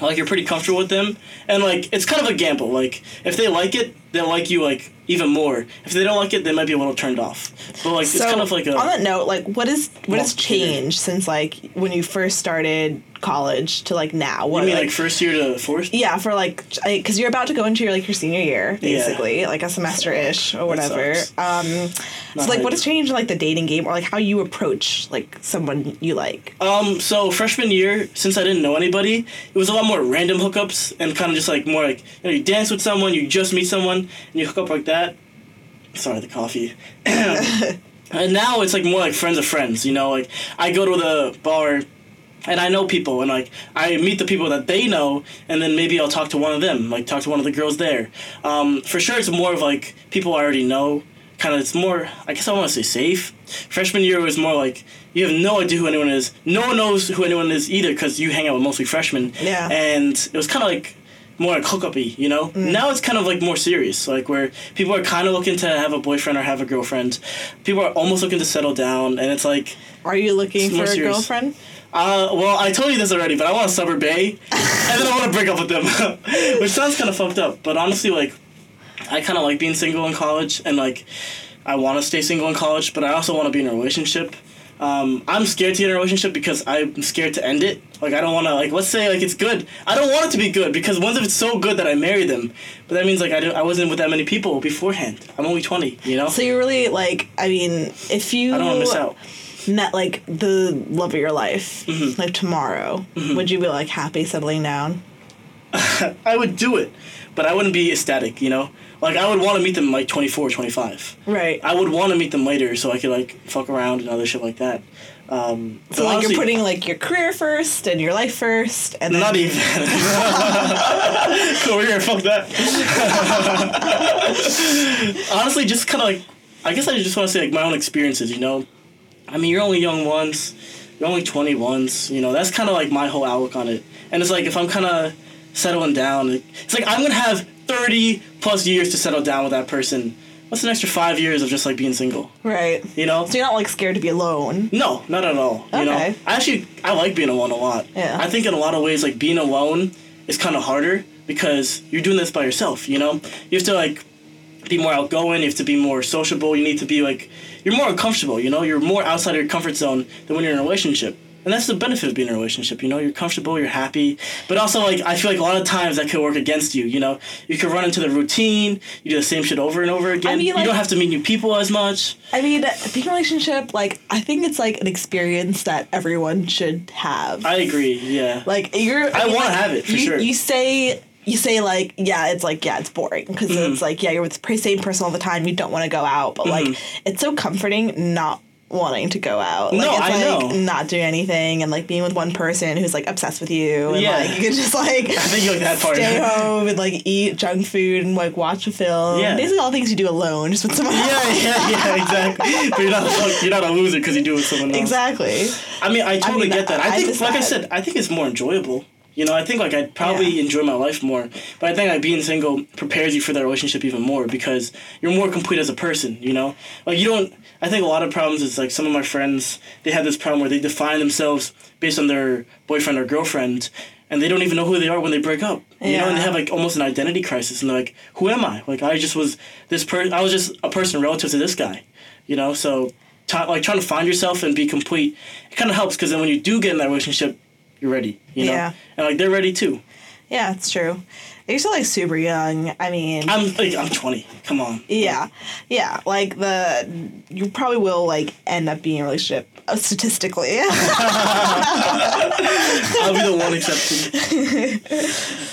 like you're pretty comfortable with them, and like it's kind of a gamble. Like if they like it, they'll like you like even more. If they don't like it, they might be a little turned off. But like it's kind of like a on that note, like what is what has changed since like when you first started college to like now? What I mean like, like first year to fourth. yeah, for like because you're about to go into your like your senior year, basically, like a semester ish or whatever. Um, so like, what has changed like the dating game or like how you approach like someone you like? Um, so freshman year, since I didn't know anybody, it was a lot more random hookups and kind of just like more like you know you dance with someone, you just meet someone, and you hook up like that. Sorry, the coffee. and now it's like more like friends of friends. You know, like I go to the bar. And I know people, and like I meet the people that they know, and then maybe I'll talk to one of them, like talk to one of the girls there. Um, for sure, it's more of like people I already know. Kind of, it's more. I guess I want to say safe. Freshman year was more like you have no idea who anyone is. No one knows who anyone is either because you hang out with mostly freshmen. Yeah. And it was kind of like more like hookupy, you know. Now it's kind of like more serious, like where people are kind of looking to have a boyfriend or have a girlfriend. People are almost looking to settle down, and it's like Are you looking for a serious. girlfriend? uh, well, I told you this already, but I want a suburb bae, and then I want to break up with them, which sounds kind of fucked up. But honestly, like, I kind of like being single in college, and like, I want to stay single in college, but I also want to be in a relationship. Um, I'm scared to get in a relationship because I'm scared to end it. Like, I don't want to like, let's say like it's good. I don't want it to be good because once if it's so good that I marry them, but that means like I, don't, I wasn't with that many people beforehand. I'm only twenty, you know. So you really like? I mean, if you I don't want to miss out. met like the love of your life, Mm-hmm. like tomorrow, would you be like happy settling down? I would do it, but I wouldn't be ecstatic, you know? Like, I would want to meet them like 24 or 25. Right. I would want to meet them later so I could, like, fuck around and other shit like that. Um, so like honestly- you're putting like your career first and your life first, and then Not even. Career, fuck that. Honestly, just kind of like, I guess I just want to say like my own experiences, you know? I mean, you're only young once, you're only 20 once, you know? That's kind of like my whole outlook on it. And it's like, if I'm kind of settling down, it's like I'm going to have 30 plus years to settle down with that person. What's an extra five years of just like being single, right. you know? So you're not like scared to be alone. No, not at all. You know, Okay. I actually I like being alone a lot. Yeah. I think in a lot of ways, like being alone is kind of harder because you're doing this by yourself. You know, you have to like be more outgoing. You have to be more sociable. You need to be like you're more uncomfortable. You know, you're more outside of your comfort zone than when you're in a relationship. And that's the benefit of being in a relationship, you know. You're comfortable, you're happy, but also like I feel like a lot of times that could work against you. You know, you could run into the routine. You do the same shit over and over again. mean, you don't have to meet new people as much. I mean, being in a relationship, like I think it's like an experience that everyone should have. I agree. Yeah. like you're. I mean, wanna like, have it, for you, sure. You say. You say like yeah it's like yeah it's boring because Mm-hmm. it's like yeah you're with the same person all the time you don't want to go out but like it's so comforting not wanting to go out like. No, it's I like know. not doing anything and like being with one person who's like obsessed with you and Yeah. like you can just like I think you like that part. stay home and like eat junk food and like watch a film Yeah. basically all things you do alone just with someone Yeah, else yeah, yeah, exactly. But you're not a you're not a loser because you do it with someone else. exactly I mean, I totally mean, get that. I, I think, like I said, I think it's more enjoyable. You know, I think like I'd probably Yeah. enjoy my life more. But I think like being single prepares you for that relationship even more because you're more complete as a person. You know, like you don't. I think a lot of problems is like some of my friends they have this problem where they define themselves based on their boyfriend or girlfriend. And they don't even know who they are when they break up, you know, and they have like almost an identity crisis. And they're like, "Who am I? Like, I just was this person. I was just a person relative to this guy, you know." So, t- like trying to find yourself and be complete, it kind of helps because then when you do get in that relationship, you're ready, you know, Yeah. and like they're ready too. yeah it's true you're still like super young I mean I'm like I'm 20. Come on. Yeah, yeah. Like the you probably will like end up being in a relationship uh, statistically. I'll be the one exception.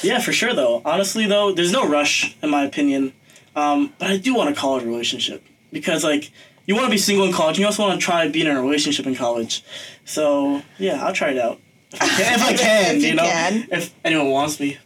yeah, for sure though. Honestly though, there's no rush in my opinion. Um, but I do want a college relationship because like you want to be single in college, and you also want to try being in a relationship in college. So yeah, I'll try it out. If I can, if I can If you, you know, can. if anyone wants me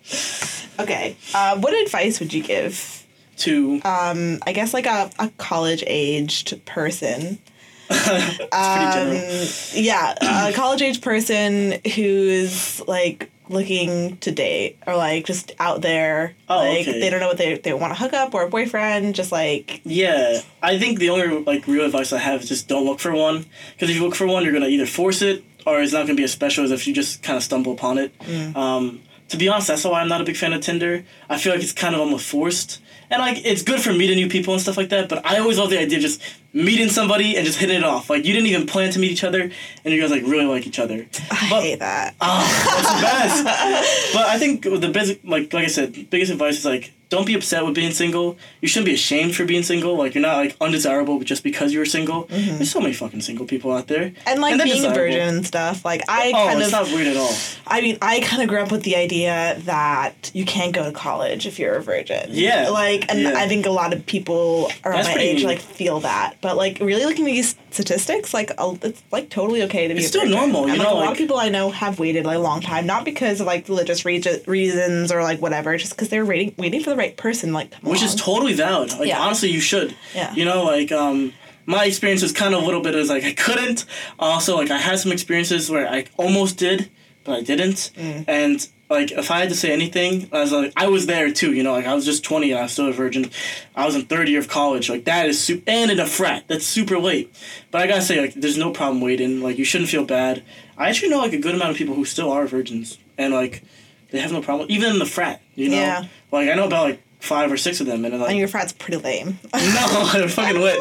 Okay. Uh, what advice would you give? to. Um, I guess like a, a college aged person. it's pretty general. Um, yeah, a college age person who's like looking to date or like just out there. Oh, like okay. they don't know what they they want to hook up or a boyfriend. Just like Yeah, I think the only like real advice I have is just don't look for one. Because if you look for one, you're gonna either force it or it's not gonna be as special as if you just kind of stumble upon it. Um, to be honest, that's why I'm not a big fan of Tinder. I feel like it's kind of almost forced, and like it's good for meeting new people and stuff like that. But I always love the idea of just meeting somebody and just hitting it off. Like you didn't even plan to meet each other, and you guys like really like each other. I But- hate that. Oh, that's the best. but I think the basic, like like I said, biggest advice is like don't be upset with being single. You shouldn't be ashamed for being single. Like you're not like undesirable just because you're single. Mm-hmm. There's so many fucking single people out there. and like they're being a virgin and stuff. Like I Oh, kind it's of not weird at all. I mean, I kind of grew up with the idea that you can't go to college if you're a virgin. Yeah. Like, and Yeah. I think a lot of people around That's my age neat. like feel that. But like, really looking at these statistics, like, it's like totally okay to be. It's a still virgin. normal, you And, like, know, a lot like- of people I know have waited like a long time, not because of like religious re- reasons or like whatever, just because they're waiting waiting for the right person. Like, Which on. is totally valid. Like Yeah. honestly, you should. Yeah. You know, like um, my experience was kind of a little bit as like I couldn't. Also, like I had some experiences where I almost did, but I didn't. Mm. And like if I had to say anything, I was like I was there too. You know, like I was just twenty and I was still a virgin. I was in third year of college. Like that is super, and in a frat. That's super late. But I gotta say, like, there's no problem waiting. Like you shouldn't feel bad. I actually know like a good amount of people who still are virgins and like they have no problem even in the frat. You know, Yeah. like I know about like five or six of them, and like and your frat's pretty lame. no, they're fucking lit.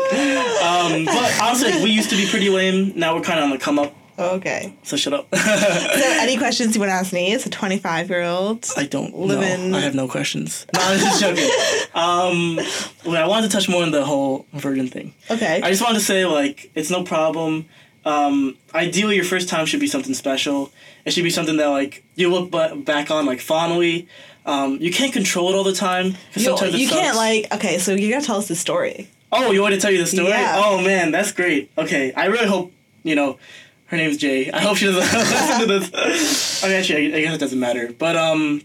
Um, but honestly, like, we used to be pretty lame. Now we're kind of on the come up. okay. So shut up. So, any questions you want to ask me as a 25 year old? I don't Live know. in- I have no questions. No, I'm just joking. Um, well, I wanted to touch more on the whole virgin thing. Okay. I just wanted to say like it's no problem. Um, ideally, your first time should be something special. It should be something that like you look ba- back on like fondly. Um, you can't control it all the time You, you can't like okay, so you gotta tell us the story. Oh, you want to tell you the story? Yeah. Oh man, that's great. Okay, I really hope you know. Her name's Jay. I hope she doesn't listen to this. I mean, actually, I, I guess it doesn't matter. But um,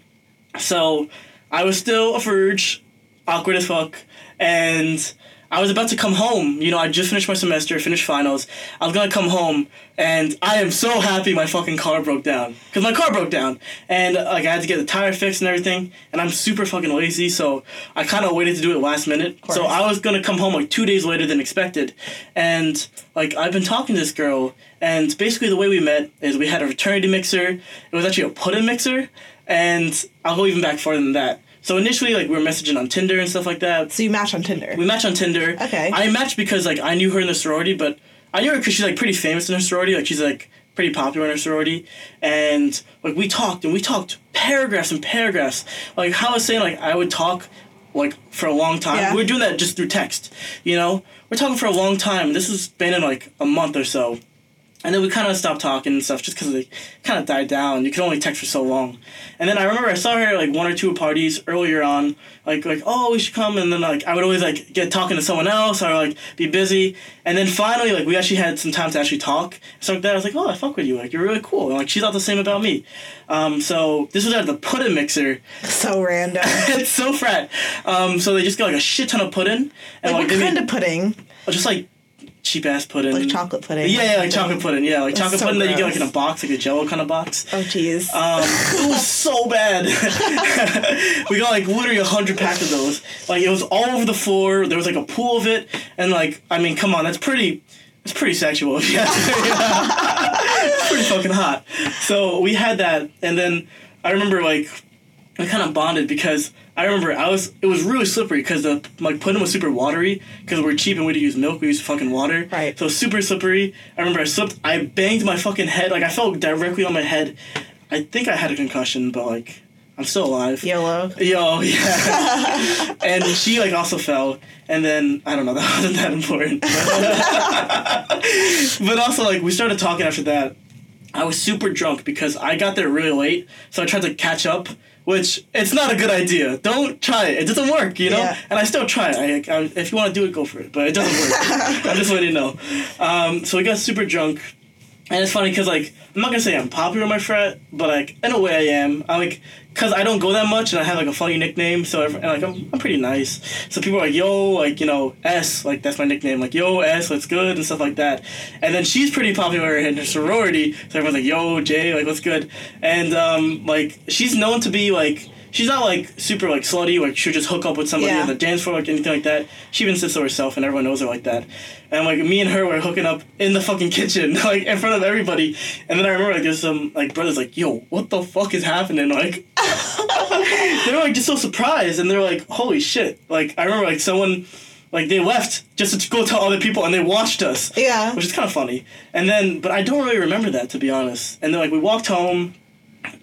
so I was still a verge, awkward as fuck, and I was about to come home. You know, I just finished my semester, finished finals. I was gonna come home, and I am so happy my fucking car broke down. Cause my car broke down, and like I had to get the tire fixed and everything. And I'm super fucking lazy, so I kind of waited to do it last minute. So. I was gonna come home like two days later than expected, and like I've been talking to this girl, and basically the way we met is we had a fraternity mixer. It was actually a pudding mixer, and I'll go even back farther than that. So initially, like we were messaging on Tinder and stuff like that. So you match on Tinder. We matched on Tinder. Okay. I matched because like I knew her in the sorority, but I knew her because she's like pretty famous in her sorority. Like she's like pretty popular in her sorority, and like we talked and we talked paragraphs and paragraphs. Like how I was saying, like I would talk like for a long time. Yeah. We were doing that just through text. You know, we're talking for a long time. This has been in like a month or so. And then we kind of stopped talking and stuff just because they kind of died down. You could only text for so long. And then I remember I saw her like one or two parties earlier on, like like oh we should come. And then like I would always like get talking to someone else or like be busy. And then finally like we actually had some time to actually talk. So like that I was like oh I fuck with you like you're really cool. And, like she thought the same about me. Um, so this was at the pudding mixer. so random. it's so frat. Um, so they just got like a shit ton of pudding and like what kind made- of pudding? just like cheap ass pudding. Like chocolate pudding. Yeah, yeah, like chocolate pudding. Yeah, like That's chocolate so pudding that you get like in a box, like a Jello kind of box. Oh jeez. Um, it was so bad. we got like literally a hundred packs of those. Like it was all over the floor. There was like a pool of it, and like I mean, come on, that's pretty. It's pretty sexual. if you ask me. it's pretty fucking hot. So we had that, and then I remember like I kind of bonded because I remember I was it was really slippery because the like pudding was super watery because we're cheap and we didn't use milk we used fucking water. Right. so super slippery. I remember I slipped I banged my fucking head like I fell directly on my head. I think I had a concussion but like I'm still alive. Yellow? Yo yeah. And she like also fell. And then I don't know that wasn't that important. But also like we started talking after that. I was super drunk because I got there really late, so I tried to catch up, which it's not a good idea. Don't try it; it doesn't work, you know. Yeah. And I still try it. I, I, if you want to do it, go for it. But it doesn't work. I'm just letting you know. Um, so we got super drunk, And it's funny because like I'm not gonna say I'm popular in my frat, but like in a way I am. I like because I don't go that much and I have like a funny nickname, so and, like I'm, I'm pretty nice. So people are like yo, like you know S, like that's my nickname, like yo S, what's good and stuff like that. And then she's pretty popular in her sorority, so everyone's like yo J, like what's good. And um like she's known to be like she's not like super like slutty, like she'll just hook up with somebody Yeah. on the dance floor, like anything like that. She even sits to herself, and everyone knows her like that. And like me and her were hooking up in the fucking kitchen, like in front of everybody. And then I remember like there's some like brothers like, yo, what the fuck is happening? Like they're like just so surprised, and they're like, holy shit! Like I remember like someone. Like they left just to go tell other people, and they watched us Yeah. which is kind of funny. And then, but I don't really remember that to be honest. And then like we walked home,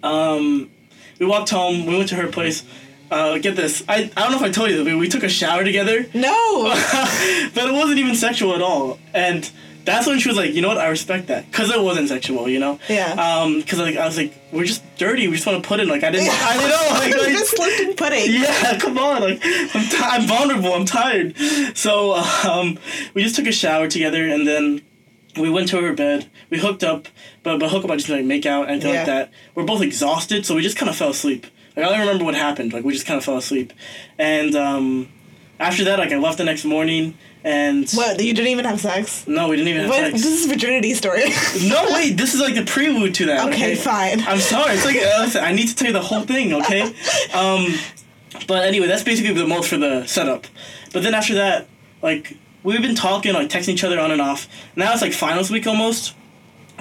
um, we walked home. We went to her place. Uh, get this. I, I don't know if I told you this, but we took a shower together, No. but it wasn't even sexual at all. And that's when she was like, you know what, I respect that, cause it wasn't sexual, you know. Yeah. Um, cause like I was like, we're just dirty. We just want to put in. Like I didn't. I didn't know. Like, like just slipped in pudding. yeah, come on. Like I'm, t- I'm vulnerable. I'm tired. So um, we just took a shower together, and then we went to her bed. We hooked up, but but hook up I just like make out anything Yeah. like that. We're both exhausted, so we just kind of fell asleep. Like I don't remember what happened. Like we just kind of fell asleep, and um, after that, like I left the next morning, and What? You didn't even have sex? no, we didn't even have What? sex. This is a virginity story. No, wait, this is like the prelude to that. okay, Okay, fine. I'm sorry. It's like uh, listen, I need to tell you the whole thing, okay? Um, but anyway, that's basically the most for the setup. But then after that, like we've been talking, like texting each other on and off. Now it's like finals week almost.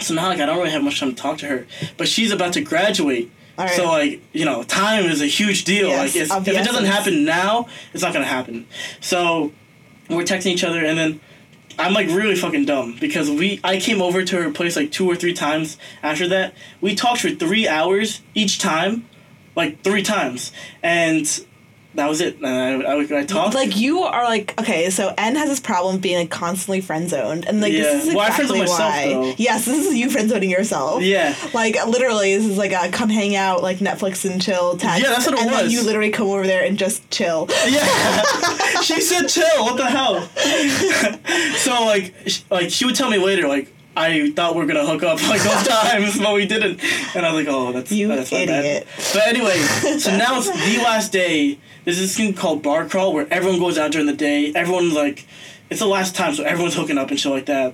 So now like I don't really have much time to talk to her. But she's about to graduate. Alright. So like you know, time is a huge deal. Yes, like if it doesn't happen now, it's not gonna happen. So we're texting each other, and then I'm like really fucking dumb because we I came over to her place like two or three times after that. We talked for three hours each time, like three times, and that was it. And I, I, I talked. like you are like okay, so N has this problem of being like constantly friend zoned, and like Yeah. this is Well, exactly myself, why. Yes, this is you friend zoning yourself. yeah. Like literally, this is like a come hang out, like Netflix and chill text. Yeah, that's what it and was. then you literally come over there and just chill. Yeah, she said chill. What the hell? so like, sh- like she would tell me later, like I thought we were gonna hook up like those times, but we didn't. And I was like, oh, that's You that's idiot. bad. But anyway, so now it's the last day. There's this thing called bar crawl where everyone goes out during the day. Everyone's like, it's the last time, so everyone's hooking up and shit like that.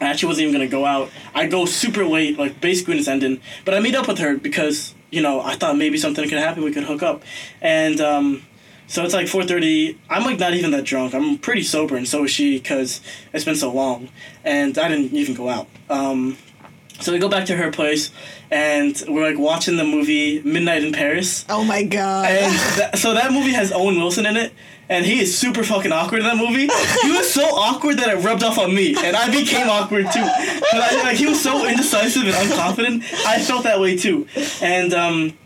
I actually wasn't even gonna go out. I go super late, like basically when it's ending. But I meet up with her because you know I thought maybe something could happen. We could hook up, and um, so it's like four thirty. I'm like not even that drunk. I'm pretty sober, and so is she because it's been so long, and I didn't even go out. Um, so we go back to her place, and we're like watching the movie Midnight in Paris. Oh my god. And that, so that movie has Owen Wilson in it, and he is super fucking awkward in that movie. He was so awkward that it rubbed off on me, and I became awkward too. But I, like he was so indecisive and unconfident, I felt that way too. And um,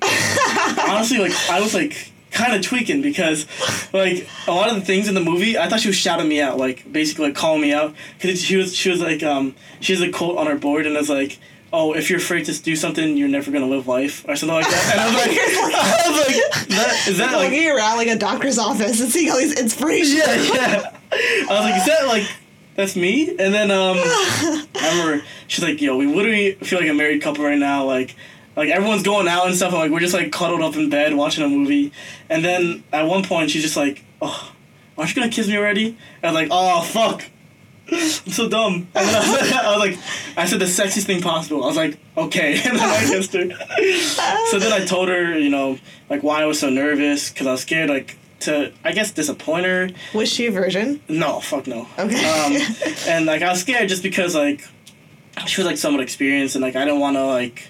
honestly, like I was like kind of tweaking because like a lot of the things in the movie, I thought she was shouting me out, like basically like calling me out because she was she was like um she has a quote on her board and it's like. Oh, if you're afraid to do something, you're never gonna live life, or something like that. And I was like, I was like, that, is that like, around like a doctor's office and seeing all these inspirations. yeah, yeah. I was like, is that like that's me? And then um I remember she's like, yo, we literally feel like a married couple right now, like like everyone's going out and stuff, and like we're just like cuddled up in bed watching a movie. And then at one point she's just like, Oh, aren't you gonna kiss me already? And I was like, Oh fuck. I'm so dumb. I, said, I was like, I said the sexiest thing possible. I was like, okay. And then I kissed her. so then I told her, you know, like why I was so nervous because I was scared, like to I guess disappoint her. Was she a virgin? No, fuck no. Okay. Um, and like I was scared just because like she was like somewhat experienced and like I didn't want to like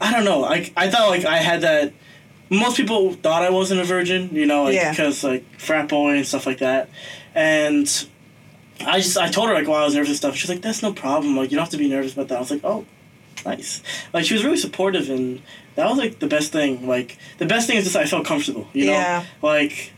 I don't know. Like I thought like I had that. Most people thought I wasn't a virgin, you know, like Yeah. because like frat boy and stuff like that, and I just I told her like while I was nervous and stuff. She's like, "That's no problem. Like you don't have to be nervous about that." I was like, "Oh, nice." Like she was really supportive, and that was like the best thing. Like the best thing is just I felt comfortable. You know, Yeah. like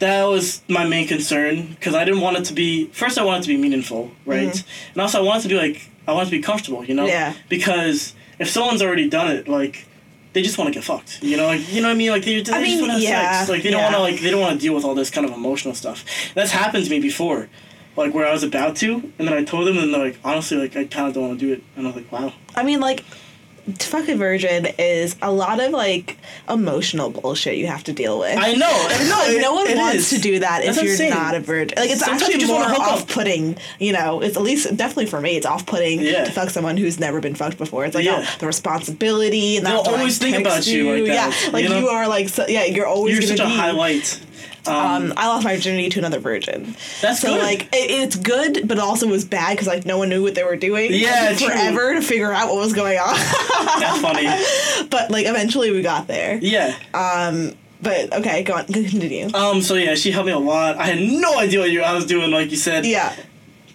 that was my main concern because I didn't want it to be. First, I wanted it to be meaningful, right? And also, I wanted to be like I wanted to be comfortable. You know, Mm-hmm. Yeah. Because if someone's already done it, like. They just want to get fucked, you know. Like you know what I mean. Like they, they I mean, just want to have yeah, sex. Like they don't want to like they don't want to deal with all this kind of emotional stuff. That's happened to me before, like where I was about to, and then I told them, and they're like, honestly, like I kind of don't want to do it, and I was like, wow. I mean, like, fuck a virgin is a lot of like emotional bullshit you have to deal with. I know, I know. it- no one it wants is. to do that That's if you're not a virgin. Like it's Sometimes actually just more hook up. off-putting. You know, it's at least definitely for me, it's off-putting Yeah. to fuck someone who's never been fucked before. It's like oh, Yeah. oh, the responsibility and They'll always think about text you like that, Yeah, like you know? you are like so, yeah, you're always You're gonna such a highlight. Um, Um, I lost my virginity to another virgin. That's so good. like it, it's good, but also was bad because like no one knew what they were doing. Yeah, took true. forever to figure out what was going on. that's funny. but like eventually we got there. Yeah. Um. But okay, go on, continue. Um. So yeah, she helped me a lot. I had no idea what you, I was doing. Like you said. yeah,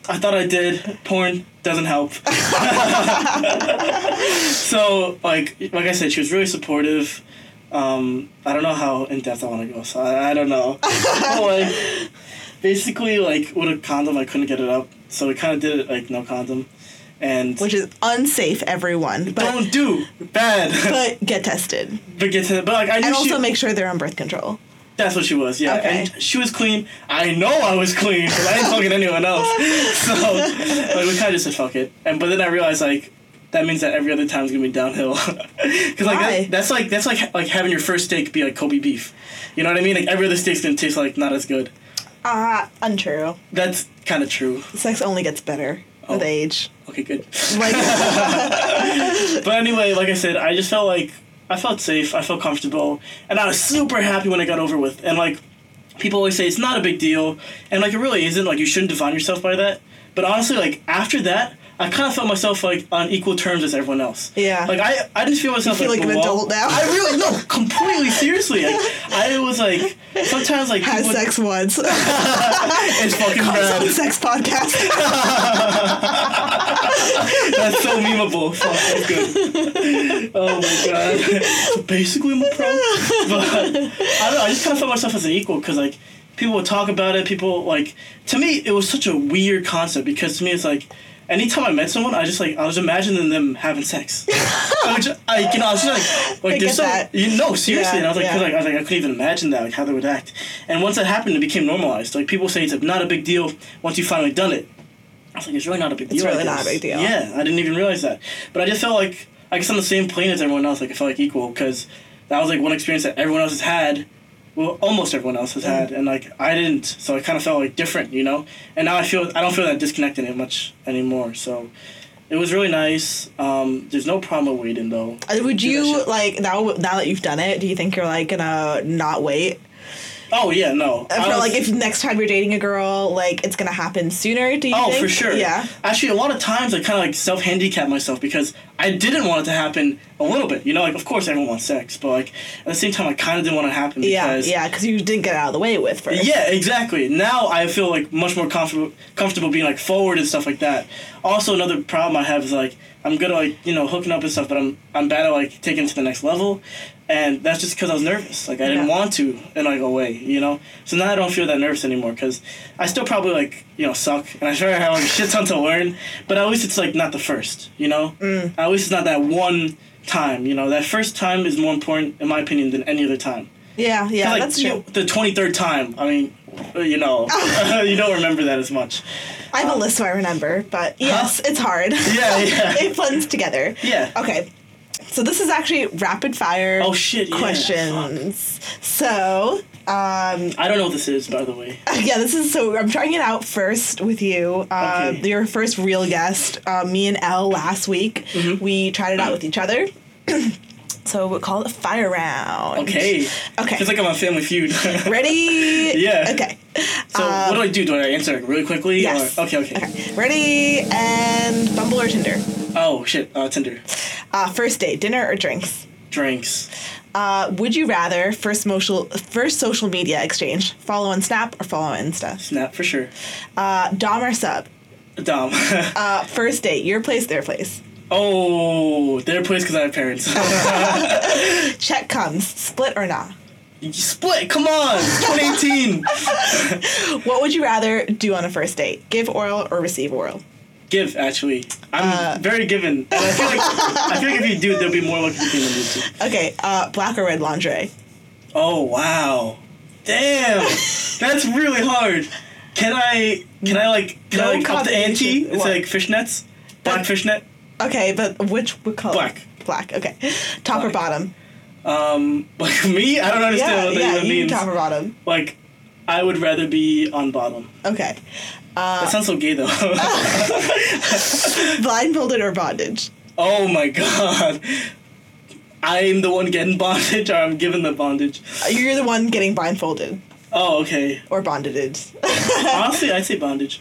I thought I did. Porn doesn't help. so like like I said, she was really supportive. Um, I don't know how in depth I want to go, so I, I don't know. But, like basically, like with a condom, I couldn't get it up, so we kind of did it like no condom, and which is unsafe, everyone. But don't do bad. but get tested but get to but like I knew and she, also make sure they're on birth control. That's what she was, yeah. Okay. And she was clean. I know I was clean because I didn't fucking anyone else. So like we kind of just said fuck it. And but then I realized like that means that every other time is gonna be downhill. Because like that, that's like that's like like having your first steak be like Kobe beef. You know what I mean? Like every other steak's gonna taste like not as good. Ah, untrue. That's kind of true. Sex only gets better with Oh. age. Okay, good. Like But anyway, like I said, I just felt like I felt safe, I felt comfortable, and I was super happy when I got over with. And like people always say it's not a big deal, and like it really isn't. Like you shouldn't define yourself by that. But honestly, like after that, I kind of felt myself like on equal terms as everyone else. Yeah. Like I, I didn't feel myself feel like an adult now? I really no, completely seriously. Like I was like sometimes like has people- sex once. It's fucking It's on the rad. sex podcast. That's so memeable. Fuck, that's good. Oh my god. So basically, I'm a pro. But I don't know. I just kind of felt myself as an equal because like people would talk about it. People like to me it was such a weird concept because to me it's like. Anytime I met someone, I just like I was imagining them having sex. I just, I, you know, I was just like, like I there's get so that. you know seriously, Yeah, and I was like, 'cause, yeah. like, I was like, I couldn't even imagine that, like how they would act. And once that happened, it became normalized. Like people say it's not a big deal once you finally done it. I was like, it's really not a big deal. I really not a big deal. Yeah, I didn't even realize that. But I just felt like I guess on the same plane as everyone else. Like I felt like equal because that was like one experience that everyone else has had. Well, almost everyone else has had, and like I didn't, so I kind of felt like different, you know. And now I feel I don't feel that disconnected it much anymore. So it was really nice. Um, there's no problem with waiting though. Uh, Would Do that you like now? Now that you've done it, do you think you're like gonna not wait? Oh yeah, no. For I was- like if next time you're dating a girl, like it's gonna happen sooner? Do you Oh, think? for sure. Yeah. Actually, a lot of times I kind of like self handicap myself because I didn't want it to happen a little bit. You know, like of course everyone wants sex, but like at the same time I kind of didn't want it to happen Yeah, because yeah, because you didn't get out of the way with first. Yeah, exactly. Now I feel like much more comfortable comfortable being like forward and stuff like that. Also, another problem I have is like I'm good at like you know hooking up and stuff, but I'm I'm bad at like taking it to the next level, and that's just because I was nervous. Like I didn't Yeah. want to, and I go away, you know. So now I don't feel that nervous anymore because I still probably like you know suck, and I sure have like a shit ton to learn, but at least it's like not the first, you know. Mm. At least it's not that one time, you know. That first time is more important in my opinion than any other time. yeah, yeah. like, that's true. the twenty third time. I mean, you know, you don't remember that as much. I have a list so I remember, but yes, it's hard. Yeah, yeah. it blends together. Yeah. Okay. So this is actually rapid fire Oh shit! Yeah. questions. So, um, I don't know what this is, by the way. yeah, this is so I'm trying it out first with you. Uh, Okay. Your first real guest, uh, me and Elle last week. Mm-hmm. We tried it out with each other. so we'll call it fire round. Okay. Okay. Feels like I'm on Family Feud. Ready? Yeah. Okay. so what do I do? Do I answer really quickly? Yes. Or, okay. Okay. Okay. Ready and Bumble or Tinder? Oh shit! Uh, Tinder. Uh, first date, dinner or drinks? Drinks. Uh, would you rather first social first social media exchange follow on Snap or follow on Insta? Snap for sure. Uh, Dom or sub? Dom. Uh, first date, your place, their place. Oh, their place because I have parents. Check comes, split or not? Split. Come on. 2018. What would you rather do on a first date? Give oral or receive oral? Give actually. I'm Uh, very given, and I feel like I feel like if you do, there'll be more lucky than you do. Okay, uh, black or red lingerie? Oh wow. Damn. That's really hard. Can I can I like can No I like up the ante? It's like fishnets, black That- fishnet. Okay, but which color? Black. Black. Okay. Top or bottom? Um, like me, I don't understand Yeah, what that yeah. even You means. top or bottom? Like, I would rather be on bottom. Okay. Uh, That sounds so gay though. Blindfolded or bondage? oh my god. I'm the one getting bondage, or I'm given the bondage. You're the one getting blindfolded Oh, okay. or bonded. Honestly, I'd say bondage.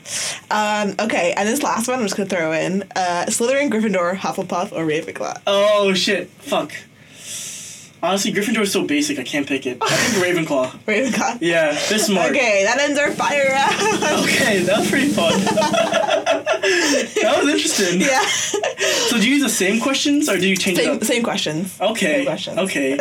um, okay, and this last one I'm just gonna throw in: uh, Slytherin, Gryffindor, Hufflepuff, or Ravenclaw. Oh shit! Fuck. Honestly, Gryffindor is so basic. I can't pick it. I think Ravenclaw. Ravenclaw. Yeah, they're smart. Okay, that ends our fire round. Okay, that was pretty fun. that was interesting. yeah. So do you use the same questions or do you change Same, up? same questions. Okay. Same questions. Okay.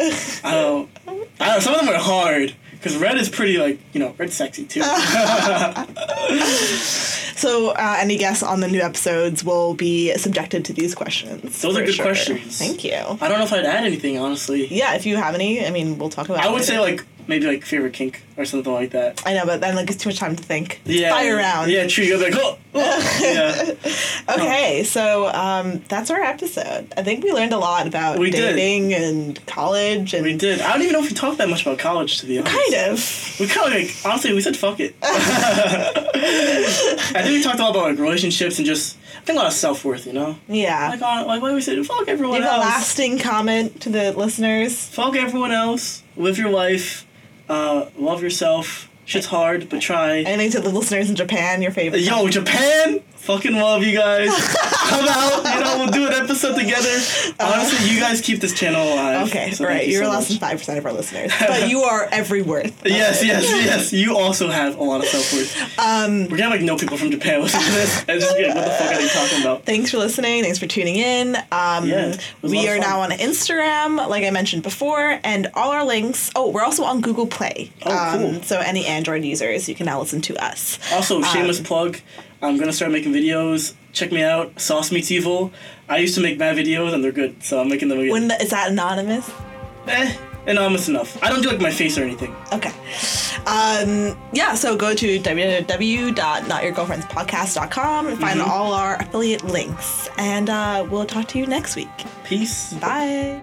I don't. I don't. know, Some of them are hard because red is pretty like you know red's sexy too. So, uh, any guests on the new episodes will be subjected to these questions. Those are good sure. questions. Thank you. I don't know if I'd add anything honestly. Yeah, if you have any, I mean, we'll talk about. I it would say like maybe like favorite kink or something like that. I know, but then like it's too much time to think. Yeah. Fire round. Yeah, true. You'll be like, oh, oh. yeah. Okay, so um, that's our episode. I think we learned a lot about We did. dating and college and We did. I don't even know if we talked that much about college to be honest. kind of. We kind of like honestly we said fuck it. I think we talked a lot about like relationships and just I think a lot of self worth. You know, Yeah. like on like why we said fuck everyone Leave a lasting comment to the listeners. Fuck everyone else. Live your life. Uh, love yourself. Shit's hard, but try. Anything to the listeners in Japan, your favorite. Yo, Japan! Fucking love you guys. Come out, you know, we'll do an episode together. Honestly, you guys keep this channel alive. Okay, so right. you You're so less much. than five percent of our listeners, but you are every worth. Yes, yes, yes. You also have a lot of self worth. Um, We're gonna like know people from Japan listen to this and just be like, what the fuck are they talking about? thanks for listening. Thanks for tuning in. Um, Yeah, it was a lot we are now on Instagram, like I mentioned before, and all our links. Oh, we're also on Google Play. Oh, um, cool. So any Android users, you can now listen to us. Also, shameless Um, plug. I'm gonna start making videos. Check me out. Sauce Meets Evil. I used to make bad videos and they're good, so I'm making them again. When the, is that anonymous? eh, anonymous enough. I don't do like my face or anything. Okay. Um, yeah, so go to www.notyourgirlfriendspodcast.com and find Mhm. all our affiliate links. And uh, we'll talk to you next week. Peace. Bye.